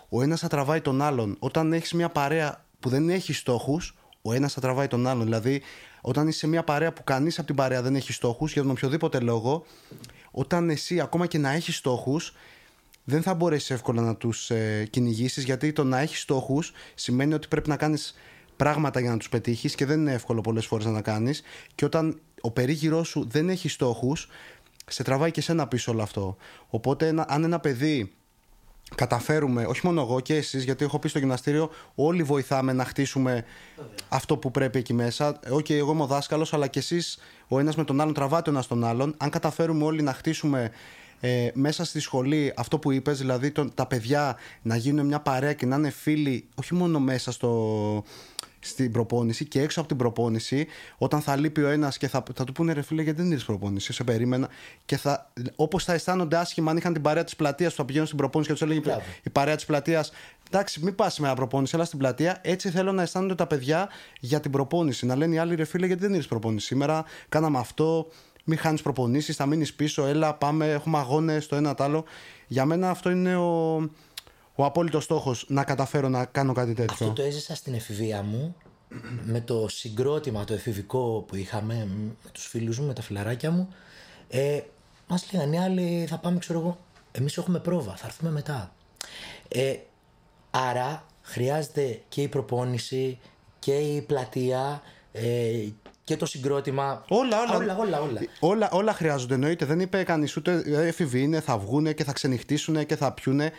ο ένας θα τραβάει τον άλλον. Όταν έχεις μια παρέα που δεν έχει στόχους, ο ένας θα τραβάει τον άλλον. Δηλαδή, όταν είσαι σε μια παρέα που κανείς από την παρέα δεν έχει στόχους, για τον οποιοδήποτε λόγο, όταν εσύ ακόμα και να έχεις στόχους, δεν θα μπορέσεις εύκολα να τους ε, κυνηγήσεις γιατί το να έχεις στόχους σημαίνει ότι πρέπει να κάνεις πράγματα για να τους πετύχεις και δεν είναι εύκολο πολλές φορές να τα κάνεις και όταν ο περίγυρός σου δεν έχει στόχους σε τραβάει και σένα πίσω όλο αυτό. Οπότε ένα- αν ένα παιδί καταφέρουμε, όχι μόνο εγώ και εσείς, γιατί έχω πει στο γυμναστήριο, όλοι βοηθάμε να χτίσουμε αυτό που πρέπει εκεί μέσα. Οκ, εγώ είμαι ο δάσκαλος, αλλά και εσείς ο ένας με τον άλλον τραβάτε ο ένας τον άλλον. Αν καταφέρουμε όλοι να χτίσουμε ε, μέσα στη σχολή αυτό που είπες, δηλαδή το, τα παιδιά να γίνουν μια παρέα και να είναι φίλοι, όχι μόνο μέσα στο, στην προπόνηση και έξω από την προπόνηση, όταν θα λείπει ο ένας και θα, θα του πούνε ρε φίλε, γιατί δεν ήρθες προπόνηση, σε περίμενα. Και θα, όπως θα αισθάνονται άσχημα αν είχαν την παρέα της πλατείας που θα πηγαίνουν στην προπόνηση και τους έλεγε Μπράβο. η παρέα της πλατείας, εντάξει, μην πας σήμερα προπόνηση, αλλά στην πλατεία. Έτσι θέλω να αισθάνονται τα παιδιά για την προπόνηση. Να λένε οι άλλοι ρε φίλε, γιατί δεν ήρθες προπόνηση σήμερα, κάναμε αυτό. Μην χάνεις προπονήσεις, θα μείνεις πίσω. Έλα, πάμε, έχουμε αγώνες το ένα το άλλο. Για μένα αυτό είναι ο, ο απόλυτος στόχος να καταφέρω να κάνω κάτι τέτοιο. Αυτό το έζησα στην εφηβεία μου με το συγκρότημα το εφηβικό που είχαμε με τους φίλους μου, με τα φιλαράκια μου ε, μας λέγανε οι άλλοι θα πάμε ξέρω εγώ εμείς έχουμε πρόβα, θα έρθουμε μετά ε, άρα χρειάζεται και η προπόνηση και η πλατεία ε, και το συγκρότημα Όλα, όλα. όλα, όλα, όλα. Όλα, όλα χρειάζονται εννοείται. Δεν είπε κανείς ούτε ε, έφηβοι είναι, θα βγούνε και θα ξενυχτήσουν και θα πιούνε.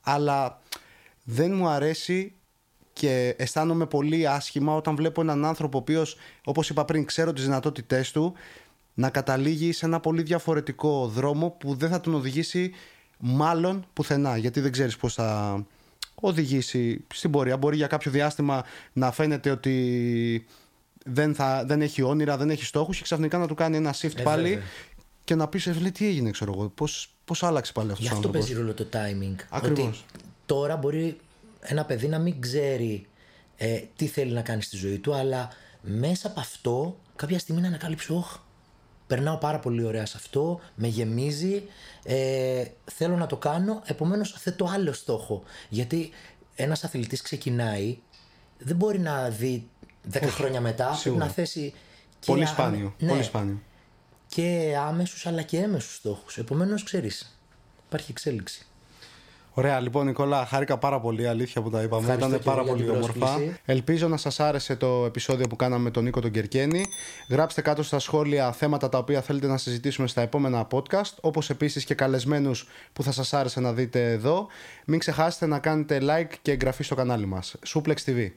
Αλλά δεν μου αρέσει και αισθάνομαι πολύ άσχημα όταν βλέπω έναν άνθρωπο ο οποίος, όπως είπα πριν, ξέρω τις δυνατότητές του, να καταλήγει σε ένα πολύ διαφορετικό δρόμο που δεν θα τον οδηγήσει μάλλον πουθενά. Γιατί δεν ξέρεις πώς θα οδηγήσει στην πορεία. Μπορεί για κάποιο διάστημα να φαίνεται ότι δεν, θα, δεν έχει όνειρα, δεν έχει στόχους και ξαφνικά να του κάνει ένα shift Ε, πάλι βέβαια. και να πεις, «Ε, τι έγινε, ξέρω εγώ, πώς άλλαξε πάλι αυτός Γι' ο αυτό άνθρωπος. παίζει ρόλο το timing. Ακριβώς. Ότι τώρα μπορεί ένα παιδί να μην ξέρει ε, τι θέλει να κάνει στη ζωή του, αλλά μέσα από αυτό κάποια στιγμή να ανακαλύψει, όχ, περνάω πάρα πολύ ωραία σε αυτό, με γεμίζει, ε, θέλω να το κάνω, επομένως θέτω άλλο στόχο. Γιατί ένας αθλητής ξεκινάει, δεν μπορεί να δει 10 χρόνια μετά, πρέπει σίγουρα. να θέσει και Πολύ α- σπάνιο. ναι, Πολύ σπάνιο. και άμεσους αλλά και έμεσους στόχους. Επομένως, ξέρεις, υπάρχει εξέλιξη. Ωραία, λοιπόν, Νικόλα, χάρηκα πάρα πολύ. Αλήθεια που τα είπαμε. Ήταν πάρα πολύ όμορφα. Ελπίζω να σας άρεσε το επεισόδιο που κάναμε με τον Νίκο τον Κερκένη. Γράψτε κάτω στα σχόλια θέματα τα οποία θέλετε να συζητήσουμε στα επόμενα podcast. Όπως επίσης και καλεσμένους που θα σας άρεσε να δείτε εδώ. Μην ξεχάσετε να κάνετε like και εγγραφή στο κανάλι μας. Suplex TV.